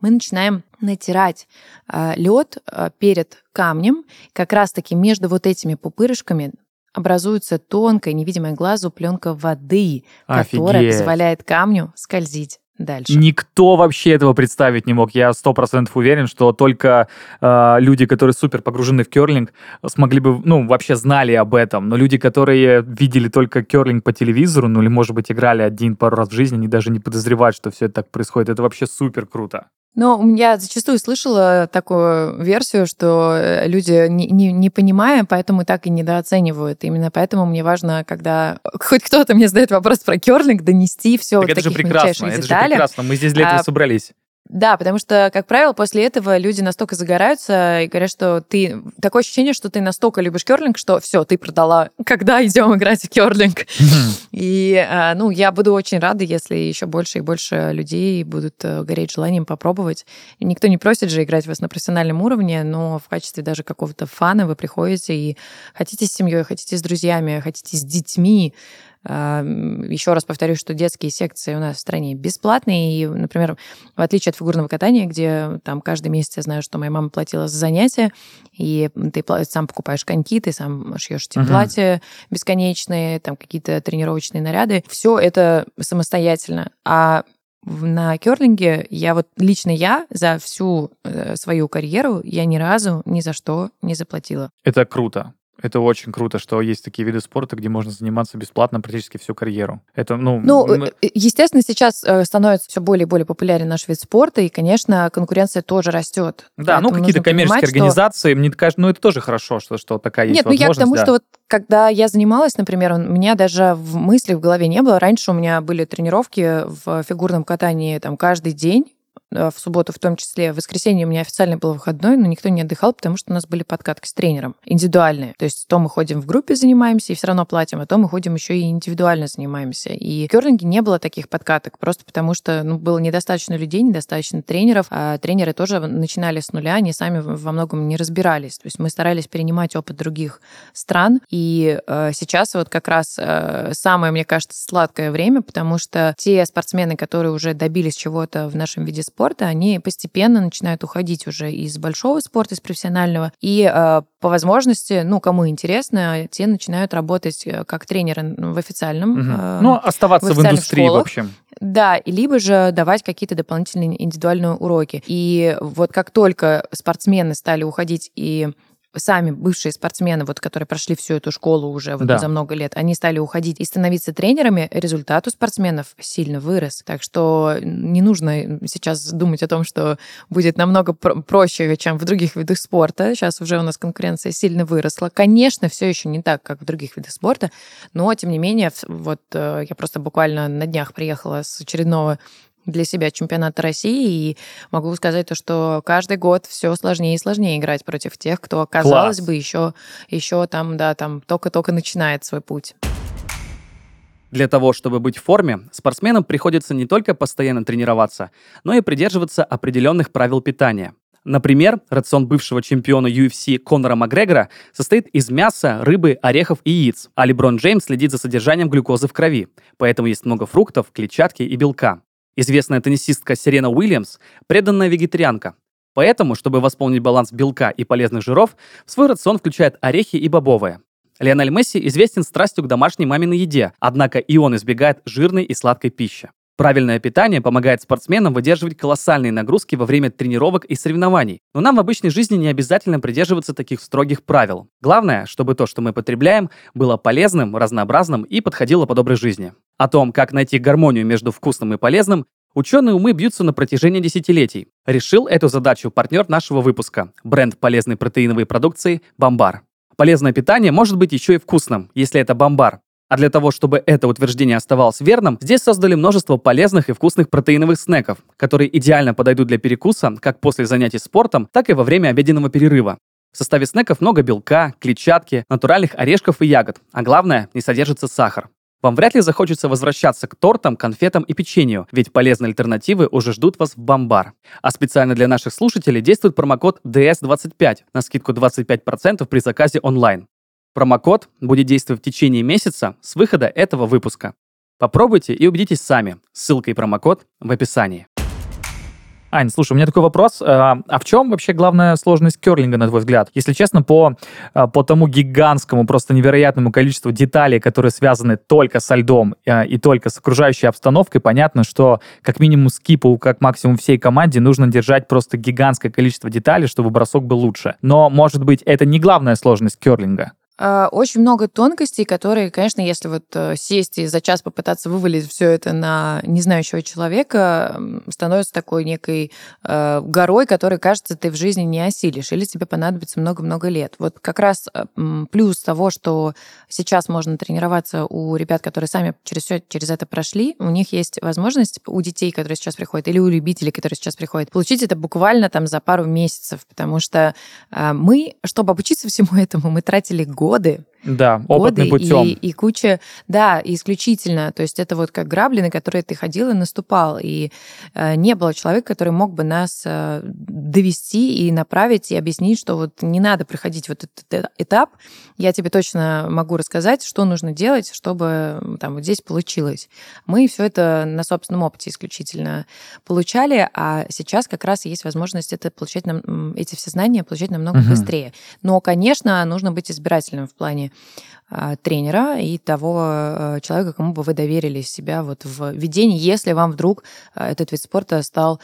мы начинаем натирать э, лед э, перед камнем, как раз-таки между вот этими пупырышками образуется тонкая, невидимая глазу пленка воды, Офигеть. которая позволяет камню скользить дальше. Никто вообще этого представить не мог. Я сто процентов уверен, что только э, люди, которые супер погружены в керлинг, смогли бы, ну, вообще знали об этом. Но люди, которые видели только керлинг по телевизору, ну, или, может быть, играли один пару раз в жизни, они даже не подозревают, что все это так происходит. Это вообще супер круто. Но я зачастую слышала такую версию, что э, люди не, не, не понимая, поэтому так и недооценивают. Именно поэтому мне важно, когда хоть кто-то мне задает вопрос про керлинг, донести все так вот это таких же прекрасно, это деталях. же прекрасно. Мы здесь для этого а, собрались. Да, потому что, как правило, после этого люди настолько загораются и говорят, что ты... Такое ощущение, что ты настолько любишь керлинг, что все, ты продала. Когда идем играть в керлинг? И, а, ну, я буду очень рада, если еще больше и больше людей будут э, гореть желанием попробовать. Никто не просит же играть вас на профессиональном уровне, но в качестве даже какого-то фана вы приходите и хотите с семьей, хотите с друзьями, хотите с детьми, еще раз повторюсь, что детские секции у нас в стране бесплатные. И, например, в отличие от фигурного катания, где там каждый месяц я знаю, что моя мама платила за занятия, и ты сам покупаешь коньки, ты сам шьешь эти uh-huh. платья бесконечные, там какие-то тренировочные наряды. Все это самостоятельно. А на керлинге я вот лично я за всю э, свою карьеру я ни разу ни за что не заплатила. Это круто. Это очень круто, что есть такие виды спорта, где можно заниматься бесплатно практически всю карьеру. Это, ну... Ну, мы... Э, естественно, сейчас э, становится все более и более популярен наш вид спорта, и, конечно, конкуренция тоже растет. Да, ну какие-то коммерческие понимать, организации, что... мне кажется, ну это тоже хорошо, что, что такая есть Нет, ну я к тому, да. что вот когда я занималась, например, у меня даже в мысли в голове не было. Раньше у меня были тренировки в фигурном катании там каждый день, Э, в субботу в том числе. В воскресенье у меня официально был выходной, но никто не отдыхал, потому что у нас были подкатки с тренером индивидуальные. То есть то мы ходим в группе занимаемся и все равно платим, а то мы ходим еще и индивидуально занимаемся. И в керлинге не было таких подкаток, просто потому что ну, было недостаточно людей, недостаточно тренеров, а тренеры тоже начинали с нуля, они сами во многом не разбирались. То есть мы старались перенимать опыт других стран, и э, сейчас вот как раз э, самое, мне кажется, сладкое время, потому что те спортсмены, которые уже добились чего-то в нашем виде спорта, спорта, они постепенно начинают уходить уже из большого спорта, из профессионального, и э, по возможности, ну, кому интересно, те начинают работать э, как тренеры в официальном... Угу. Ну, оставаться в, в индустрии, школах. в общем. Да, либо же давать какие-то дополнительные индивидуальные уроки. И вот как только спортсмены стали уходить и сами бывшие спортсмены, вот, которые прошли всю эту школу уже вот да. за много лет, они стали уходить и становиться тренерами, результат у спортсменов сильно вырос. Так что не нужно сейчас думать о том, что будет намного проще, чем в других видах спорта. Сейчас уже у нас конкуренция сильно выросла. Конечно, все еще не так, как в других видах спорта, но тем не менее, вот э, я просто буквально на днях приехала с очередного для себя чемпионата России, и могу сказать то, что каждый год все сложнее и сложнее играть против тех, кто, казалось Класс. бы, еще, еще там, да, там только-только начинает свой путь. Для того, чтобы быть в форме, спортсменам приходится не только постоянно тренироваться, но и придерживаться определенных правил питания. Например, рацион бывшего чемпиона UFC Конора Макгрегора состоит из мяса, рыбы, орехов и яиц, а Леброн Джеймс следит за содержанием глюкозы в крови, поэтому есть много фруктов, клетчатки и белка. Известная теннисистка Сирена Уильямс – преданная вегетарианка. Поэтому, чтобы восполнить баланс белка и полезных жиров, в свой рацион включает орехи и бобовые. Лионель Месси известен страстью к домашней маминой еде, однако и он избегает жирной и сладкой пищи. Правильное питание помогает спортсменам выдерживать колоссальные нагрузки во время тренировок и соревнований. Но нам в обычной жизни не обязательно придерживаться таких строгих правил. Главное, чтобы то, что мы потребляем, было полезным, разнообразным и подходило по доброй жизни. О том, как найти гармонию между вкусным и полезным, ученые умы бьются на протяжении десятилетий. Решил эту задачу партнер нашего выпуска – бренд полезной протеиновой продукции «Бомбар». Полезное питание может быть еще и вкусным, если это бомбар. А для того, чтобы это утверждение оставалось верным, здесь создали множество полезных и вкусных протеиновых снеков, которые идеально подойдут для перекуса как после занятий спортом, так и во время обеденного перерыва. В составе снеков много белка, клетчатки, натуральных орешков и ягод, а главное, не содержится сахар. Вам вряд ли захочется возвращаться к тортам, конфетам и печенью, ведь полезные альтернативы уже ждут вас в Бомбар. А специально для наших слушателей действует промокод DS25 на скидку 25% при заказе онлайн. Промокод будет действовать в течение месяца с выхода этого выпуска. Попробуйте и убедитесь сами. Ссылка и промокод в описании. Ань, слушай, у меня такой вопрос. А, а в чем вообще главная сложность керлинга, на твой взгляд? Если честно, по, а, по тому гигантскому, просто невероятному количеству деталей, которые связаны только со льдом а, и только с окружающей обстановкой, понятно, что как минимум скипу, как максимум всей команде нужно держать просто гигантское количество деталей, чтобы бросок был лучше. Но, может быть, это не главная сложность керлинга? А, очень много тонкостей, которые, конечно, если вот э, сесть и за час попытаться вывалить все это на незнающего человека, становится такой некой э, горой, которой, кажется, ты в жизни не осилишь, или тебе понадобится много-много лет. Вот как раз э, плюс того, что сейчас можно тренироваться у ребят, которые сами через все через это прошли, у них есть возможность у детей, которые сейчас приходят, или у любителей, которые сейчас приходят, получить это буквально там за пару месяцев, потому что мы, чтобы обучиться всему этому, мы тратили год годы да, опытным годы путем. И, и куча, да, исключительно. То есть это вот как грабли, на которые ты ходил и наступал. И э, не было человека, который мог бы нас э, довести и направить, и объяснить, что вот не надо проходить вот этот этап. Я тебе точно могу рассказать, что нужно делать, чтобы там вот здесь получилось. Мы все это на собственном опыте исключительно получали, а сейчас как раз есть возможность это получать нам, эти все знания получать намного угу. быстрее. Но, конечно, нужно быть избирательным в плане а, тренера и того а, человека, кому бы вы доверили себя вот в ведении, если вам вдруг а, этот вид спорта стал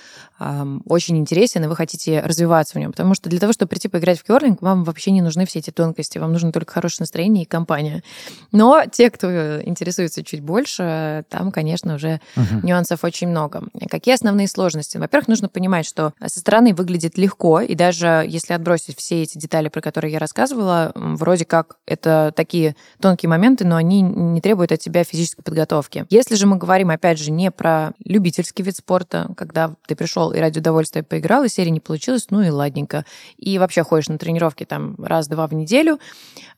очень интересен, и вы хотите развиваться в нем. Потому что для того, чтобы прийти поиграть в керлинг, вам вообще не нужны все эти тонкости, вам нужно только хорошее настроение и компания. Но те, кто интересуется чуть больше, там, конечно, уже угу. нюансов очень много. Какие основные сложности? Во-первых, нужно понимать, что со стороны выглядит легко, и даже если отбросить все эти детали, про которые я рассказывала, вроде как это такие тонкие моменты, но они не требуют от тебя физической подготовки. Если же мы говорим, опять же, не про любительский вид спорта, когда ты пришел и ради удовольствия поиграл, и серии не получилось, ну и ладненько. И вообще ходишь на тренировки там раз-два в неделю,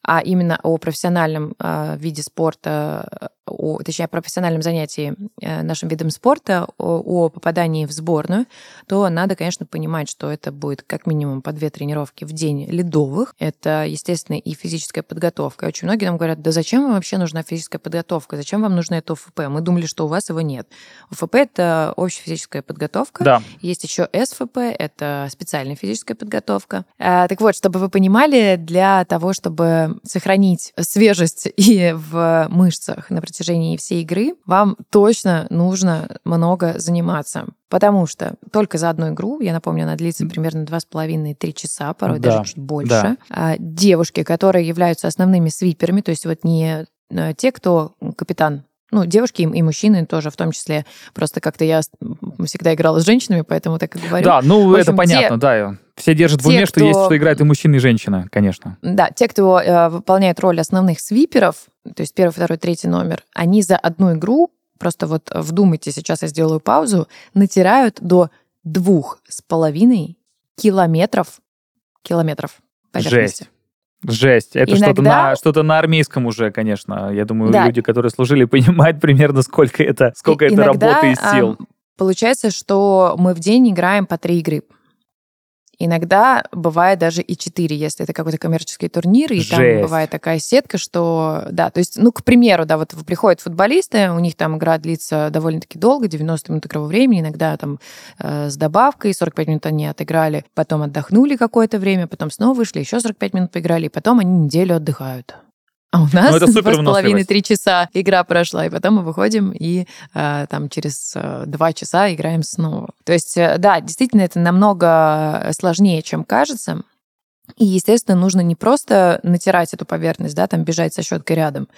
а именно о профессиональном э, виде спорта о, точнее, о профессиональном занятии э, нашим видом спорта, о, о попадании в сборную, то надо, конечно, понимать, что это будет как минимум по две тренировки в день ледовых. Это, естественно, и физическая подготовка. Очень многие нам говорят, да зачем вам вообще нужна физическая подготовка? Зачем вам нужно это ОФП? Мы думали, что у вас его нет. ОФП – это общая физическая подготовка. Да. Есть еще СФП – это специальная физическая подготовка. А, так вот, чтобы вы понимали, для того, чтобы сохранить свежесть и в мышцах, например, протяжении всей игры, вам точно нужно много заниматься. Потому что только за одну игру, я напомню, она длится примерно 2,5-3 часа, порой да, даже чуть больше. Да. Девушки, которые являются основными свиперами, то есть вот не э, те, кто капитан ну, девушки и мужчины тоже в том числе. Просто как-то я всегда играла с женщинами, поэтому так и говорю. Да, ну общем, это понятно, те, да. Все держат те, в уме, что кто... есть, что играют и мужчины, и женщина, конечно. Да, те, кто э, выполняет роль основных свиперов, то есть первый, второй, третий номер, они за одну игру, просто вот вдумайте, сейчас я сделаю паузу, натирают до двух с половиной километров километров поверхности. Жесть. Жесть. Это Иногда... что-то, на, что-то на армейском уже, конечно. Я думаю, да. люди, которые служили, понимают примерно, сколько это, сколько и, это иногда, работы и сил. А, получается, что мы в день играем по три игры. Иногда бывает даже и 4, если это какой-то коммерческий турнир, и Жесть. там бывает такая сетка, что, да, то есть, ну, к примеру, да, вот приходят футболисты, у них там игра длится довольно-таки долго, 90 минут игрового времени, иногда там э, с добавкой, 45 минут они отыграли, потом отдохнули какое-то время, потом снова вышли, еще 45 минут поиграли, и потом они неделю отдыхают. А у нас ну, два с половиной, три часа игра прошла, и потом мы выходим и э, там через э, два часа играем снова. То есть, э, да, действительно, это намного сложнее, чем кажется. И, естественно, нужно не просто натирать эту поверхность, да, там бежать со щеткой рядом,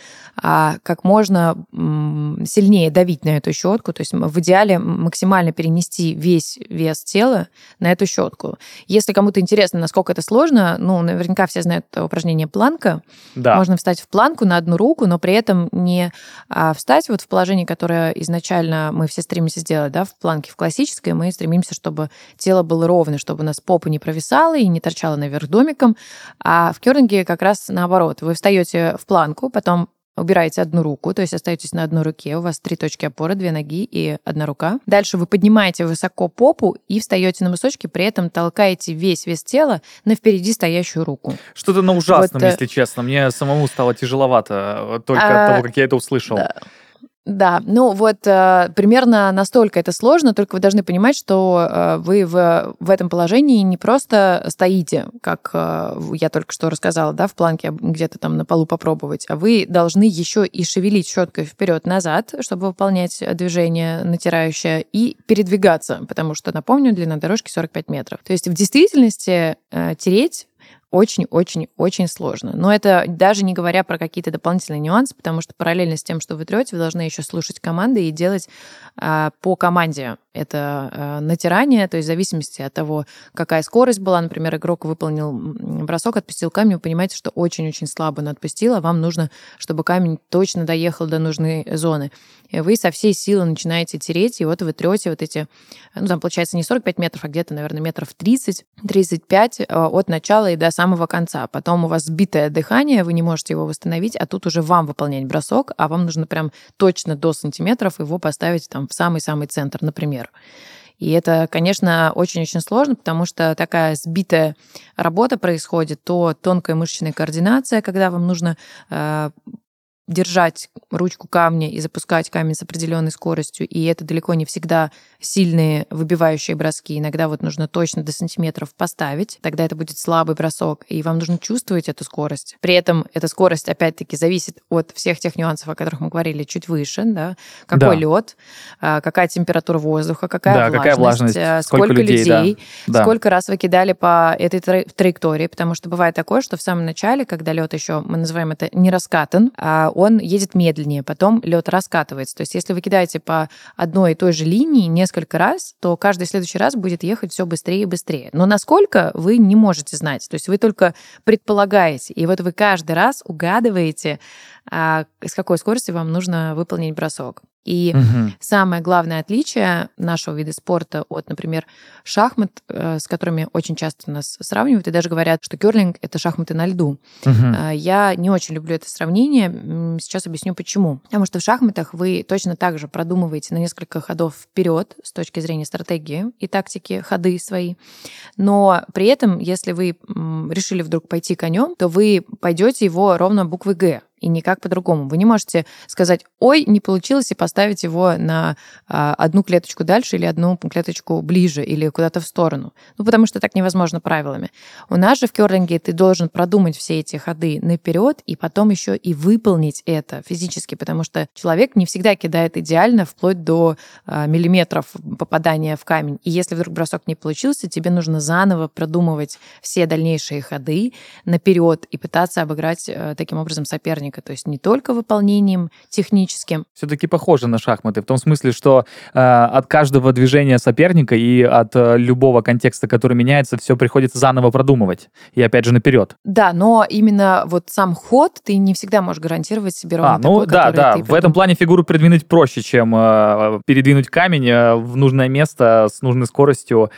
а как можно сильнее давить на эту щетку, то есть в идеале максимально перенести весь вес тела на эту щетку. Если кому-то интересно, насколько это сложно, ну, наверняка все знают упражнение планка. Да. Можно встать в планку на одну руку, но при этом не а, встать вот в положение, которое изначально мы все стремимся сделать, да, в планке, в классической, мы стремимся, чтобы тело было ровно, чтобы у нас попа не провисала и не торчала наверх домиком, а в керлинге как раз наоборот. Вы встаете в планку, потом убираете одну руку, то есть остаетесь на одной руке, у вас три точки опоры, две ноги и одна рука. Дальше вы поднимаете высоко попу и встаете на мысочки, при этом толкаете весь вес тела на впереди стоящую руку. Что-то на ужасном, вот, э, если честно. Мне самому стало тяжеловато э, только а, от того, как я это услышал. Да. Да, ну вот э, примерно настолько это сложно, только вы должны понимать, что э, вы в, в этом положении не просто стоите, как э, я только что рассказала, да, в планке где-то там на полу попробовать, а вы должны еще и шевелить щеткой вперед-назад, чтобы выполнять движение натирающее, и передвигаться, потому что, напомню, длина дорожки 45 метров. То есть в действительности э, тереть очень-очень-очень сложно. Но это даже не говоря про какие-то дополнительные нюансы, потому что параллельно с тем, что вы трете, вы должны еще слушать команды и делать а, по команде это а, натирание, то есть в зависимости от того, какая скорость была, например, игрок выполнил бросок, отпустил камень, вы понимаете, что очень-очень слабо он отпустил, а вам нужно, чтобы камень точно доехал до нужной зоны. И вы со всей силы начинаете тереть, и вот вы трете вот эти, ну, там получается не 45 метров, а где-то, наверное, метров 30-35 а, от начала и до самого конца. Потом у вас сбитое дыхание, вы не можете его восстановить, а тут уже вам выполнять бросок, а вам нужно прям точно до сантиметров его поставить там в самый-самый центр, например. И это, конечно, очень-очень сложно, потому что такая сбитая работа происходит, то тонкая мышечная координация, когда вам нужно э, держать ручку камня и запускать камень с определенной скоростью, и это далеко не всегда сильные выбивающие броски. Иногда вот нужно точно до сантиметров поставить, тогда это будет слабый бросок, и вам нужно чувствовать эту скорость. При этом эта скорость, опять-таки, зависит от всех тех нюансов, о которых мы говорили чуть выше, да, какой да. лед, а, какая температура воздуха, какая да, влажность, какая влажность а, сколько, сколько людей, людей да. сколько раз вы кидали по этой траектории, потому что бывает такое, что в самом начале, когда лед еще, мы называем это не раскатан, а он едет медленнее, потом лед раскатывается. То есть если вы кидаете по одной и той же линии несколько раз, то каждый следующий раз будет ехать все быстрее и быстрее. Но насколько вы не можете знать. То есть вы только предполагаете. И вот вы каждый раз угадываете, а, с какой скоростью вам нужно выполнить бросок. И угу. самое главное отличие нашего вида спорта от, например, шахмат, э, с которыми очень часто нас сравнивают, и даже говорят, что керлинг это шахматы на льду. Угу. Я не очень люблю это сравнение. Сейчас объясню почему. Потому что в шахматах вы точно так же продумываете на несколько ходов вперед с точки зрения стратегии и тактики ходы свои. Но при этом, если вы решили вдруг пойти конем, то вы пойдете его ровно буквой Г и никак по-другому. Вы не можете сказать, ой, не получилось, и поставить его на а, одну клеточку дальше или одну клеточку ближе или куда-то в сторону. Ну, потому что так невозможно правилами. У нас же в керлинге ты должен продумать все эти ходы наперед и потом еще и выполнить это физически, потому что человек не всегда кидает идеально вплоть до а, миллиметров попадания в камень. И если вдруг бросок не получился, тебе нужно заново продумывать все дальнейшие ходы наперед и пытаться обыграть а, таким образом соперника, то есть не только выполнением техническим. Все-таки похоже на шахматы, в том смысле, что э, от каждого движения соперника и от э, любого контекста, который меняется, все приходится заново продумывать. И опять же наперед. Да, но именно вот сам ход ты не всегда можешь гарантировать себе ровно а, ну такой, да, да. В этом плане фигуру передвинуть проще, чем э, передвинуть камень э, в нужное место с нужной скоростью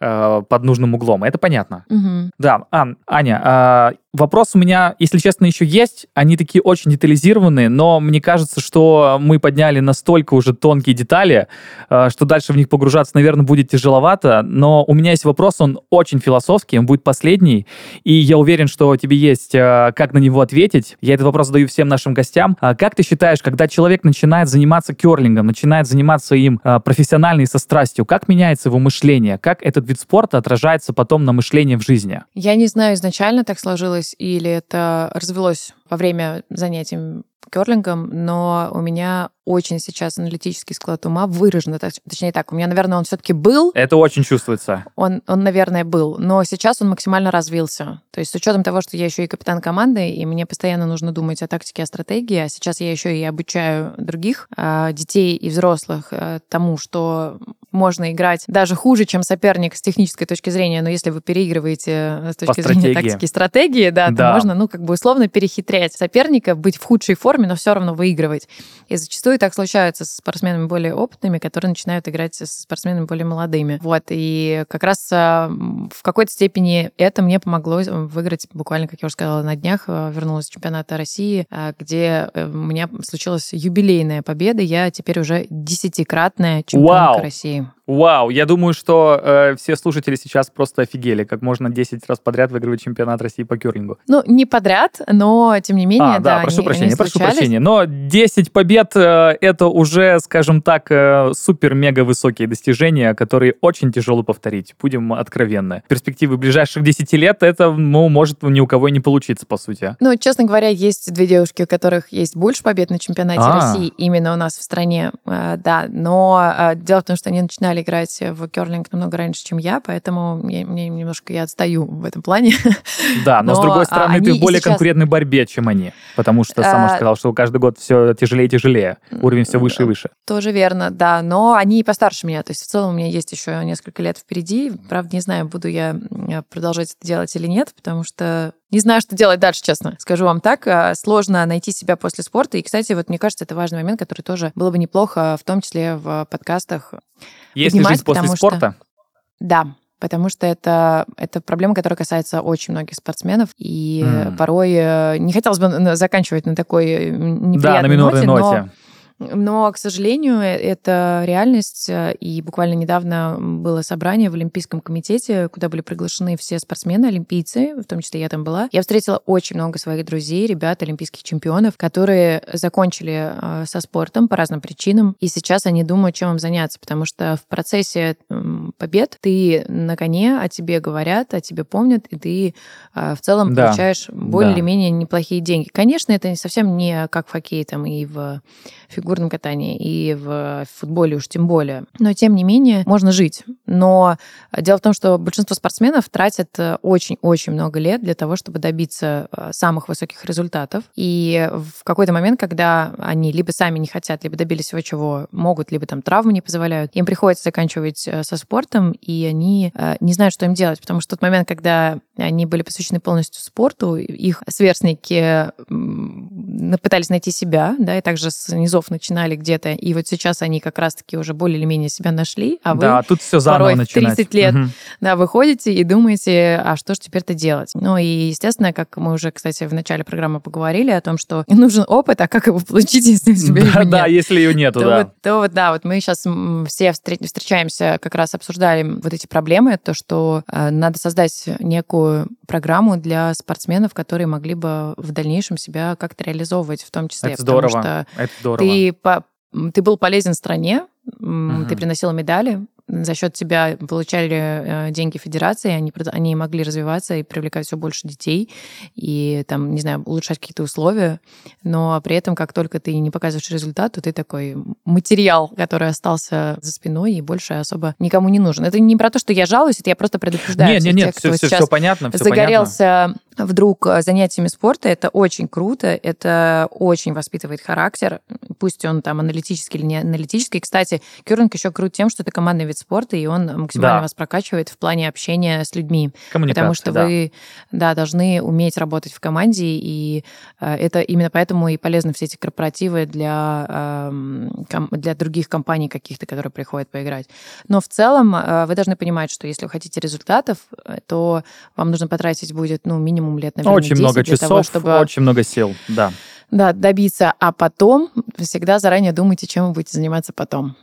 э, под нужным углом. Это понятно. Угу. Да, а, Аня, Вопрос у меня, если честно, еще есть. Они такие очень детализированные, но мне кажется, что мы подняли настолько уже тонкие детали, э, что дальше в них погружаться, наверное, будет тяжеловато. Но у меня есть вопрос, он очень философский, он будет последний, и я уверен, что тебе есть э, как на него ответить. Я этот вопрос задаю всем нашим гостям. А как ты считаешь, когда человек начинает заниматься керлингом, начинает заниматься им э, профессионально и со страстью, как меняется его мышление? Как этот вид спорта отражается потом на мышлении в жизни? Я не знаю, изначально так сложилось развилось или это развелось во время занятий керлингом, но у меня очень сейчас аналитический склад ума выражен. Точнее так, у меня, наверное, он все-таки был. Это очень чувствуется. Он, он, наверное, был. Но сейчас он максимально развился. То есть с учетом того, что я еще и капитан команды, и мне постоянно нужно думать о тактике, о стратегии, а сейчас я еще и обучаю других а, детей и взрослых а, тому, что можно играть даже хуже, чем соперник с технической точки зрения, но если вы переигрываете э, с точки По зрения стратегии. тактики стратегии, да, да, то можно, ну, как бы условно перехитрять соперника, быть в худшей форме, но все равно выигрывать. И зачастую так случается с спортсменами более опытными, которые начинают играть со спортсменами более молодыми. Вот, и как раз э, в какой-то степени это мне помогло выиграть буквально, как я уже сказала, на днях э, вернулась с чемпионата России, где у меня случилась юбилейная победа. Я теперь уже десятикратная чемпионка Вау! России. time. Вау, я думаю, что э, все слушатели сейчас просто офигели, как можно 10 раз подряд выигрывать чемпионат России по керлингу. Ну, не подряд, но тем не менее, а, да, да, прошу они, прощения, они прошу прощения. Но 10 побед э, это уже, скажем так, э, супер-мега высокие достижения, которые очень тяжело повторить. Будем откровенны. Перспективы ближайших 10 лет это, ну, может ни у кого и не получиться, по сути. Ну, честно говоря, есть две девушки, у которых есть больше побед на чемпионате а. России именно у нас в стране, э, да. Но э, дело в том, что они начинали играть в керлинг намного раньше, чем я, поэтому мне, мне немножко я отстаю в этом плане. Да, но, но с другой а, стороны, ты в более сейчас... конкурентной борьбе, чем они, потому что сама а... сказал, что каждый год все тяжелее и тяжелее, уровень все выше и выше. Тоже верно, да, но они постарше меня, то есть в целом у меня есть еще несколько лет впереди, правда, не знаю, буду я продолжать это делать или нет, потому что не знаю, что делать дальше, честно. Скажу вам так. А, сложно найти себя после спорта. И, кстати, вот мне кажется, это важный момент, который тоже было бы неплохо, в том числе в подкастах. Есть ли жизнь после спорта? Что... Да, потому что это, это проблема, которая касается очень многих спортсменов, и mm. порой э, не хотелось бы заканчивать на такой э, неприятной да, на ноте, ноте. Но но, к сожалению, э, это реальность. Э, и буквально недавно было собрание в Олимпийском комитете, куда были приглашены все спортсмены, олимпийцы, в том числе я там была. Я встретила очень много своих друзей, ребят, олимпийских чемпионов, которые закончили э, со спортом по разным причинам. И сейчас они думают, чем им заняться, потому что в процессе побед ты на коне, о тебе говорят, о тебе помнят, и ты в целом да. получаешь более да. или менее неплохие деньги. Конечно, это совсем не как в хоккее там и в фигурном катании и в футболе уж тем более. Но тем не менее можно жить. Но дело в том, что большинство спортсменов тратят очень-очень много лет для того, чтобы добиться э, самых высоких результатов. И в какой-то момент, когда они либо сами не хотят, либо добились всего, чего могут, либо там травмы не позволяют, им приходится заканчивать э, со спортом, и они э, не знают, что им делать. Потому что тот момент, когда они были посвящены полностью спорту, их сверстники пытались найти себя, да, и также с низов начинали где-то, и вот сейчас они как раз-таки уже более или менее себя нашли, а вы да, тут все заново порой в 30 лет угу. да, выходите и думаете, а что же теперь-то делать? Ну и, естественно, как мы уже, кстати, в начале программы поговорили о том, что нужен опыт, а как его получить, если у тебя да, его нет? Да, если ее нету, то да. Вот, то вот, да, вот мы сейчас все встречаемся, как раз обсуждали вот эти проблемы, то, что э, надо создать некую программу для спортсменов, которые могли бы в дальнейшем себя как-то реализовывать в том числе. Это здорово. Что Это здорово. Ты, по, ты был полезен стране, угу. ты приносил медали, за счет тебя получали э, деньги федерации, они, они могли развиваться и привлекать все больше детей, и там, не знаю, улучшать какие-то условия, но при этом, как только ты не показываешь результат, то ты такой материал, который остался за спиной и больше особо никому не нужен. Это не про то, что я жалуюсь, это я просто предупреждаю. Нет, нет, нет, все, все, все понятно, все загорелся понятно. Вдруг э, занятиями спорта, это очень круто, это очень воспитывает характер, пусть он там аналитический или не аналитический. Кстати, кюринг еще крут тем, что это командный вид спорта, и он максимально да. вас прокачивает в плане общения с людьми. Потому что да. вы да, должны уметь работать в команде, и э, это именно поэтому и полезны все эти корпоративы для, э, для других компаний каких-то, которые приходят поиграть. Но в целом э, вы должны понимать, что если вы хотите результатов, то вам нужно потратить будет ну, минимум лет, наверное, Очень много часов, того, чтобы... очень много сил, да. Да, добиться, а потом всегда заранее думайте, чем вы будете заниматься потом.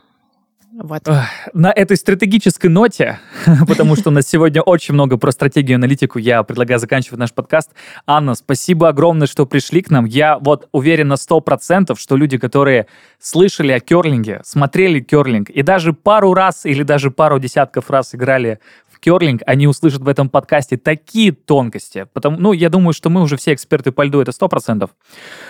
Вот. На этой стратегической ноте, потому что у нас сегодня очень много про стратегию и аналитику, я предлагаю заканчивать наш подкаст. Анна, спасибо огромное, что пришли к нам. Я вот уверен на 100%, что люди, которые слышали о керлинге, смотрели керлинг и даже пару раз или даже пару десятков раз играли керлинг, они услышат в этом подкасте такие тонкости. Потому, ну, я думаю, что мы уже все эксперты по льду, это 100%.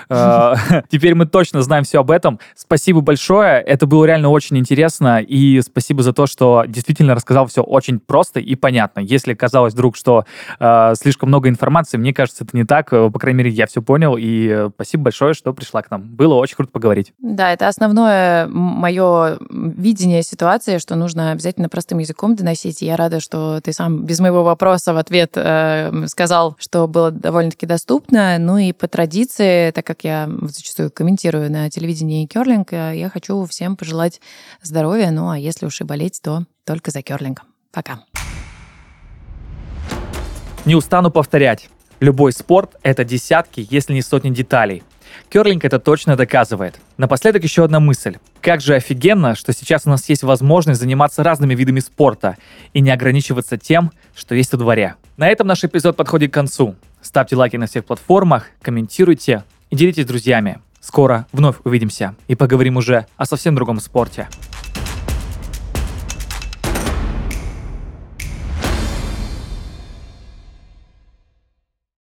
Э, теперь мы точно знаем все об этом. Спасибо большое, это было реально очень интересно, и спасибо за то, что действительно рассказал все очень просто и понятно. Если казалось вдруг, что э, слишком много информации, мне кажется, это не так. По крайней мере, я все понял, и спасибо большое, что пришла к нам. Было очень круто поговорить. Да, это основное мое видение ситуации, что нужно обязательно простым языком доносить. И я рада, что ты сам без моего вопроса в ответ э, сказал, что было довольно-таки доступно. Ну и по традиции, так как я зачастую комментирую на телевидении керлинг, э, я хочу всем пожелать здоровья. Ну а если уж и болеть, то только за керлинг. Пока. Не устану повторять. Любой спорт — это десятки, если не сотни деталей. Керлинг это точно доказывает. Напоследок еще одна мысль. Как же офигенно, что сейчас у нас есть возможность заниматься разными видами спорта и не ограничиваться тем, что есть во дворе. На этом наш эпизод подходит к концу. Ставьте лайки на всех платформах, комментируйте и делитесь с друзьями. Скоро вновь увидимся и поговорим уже о совсем другом спорте.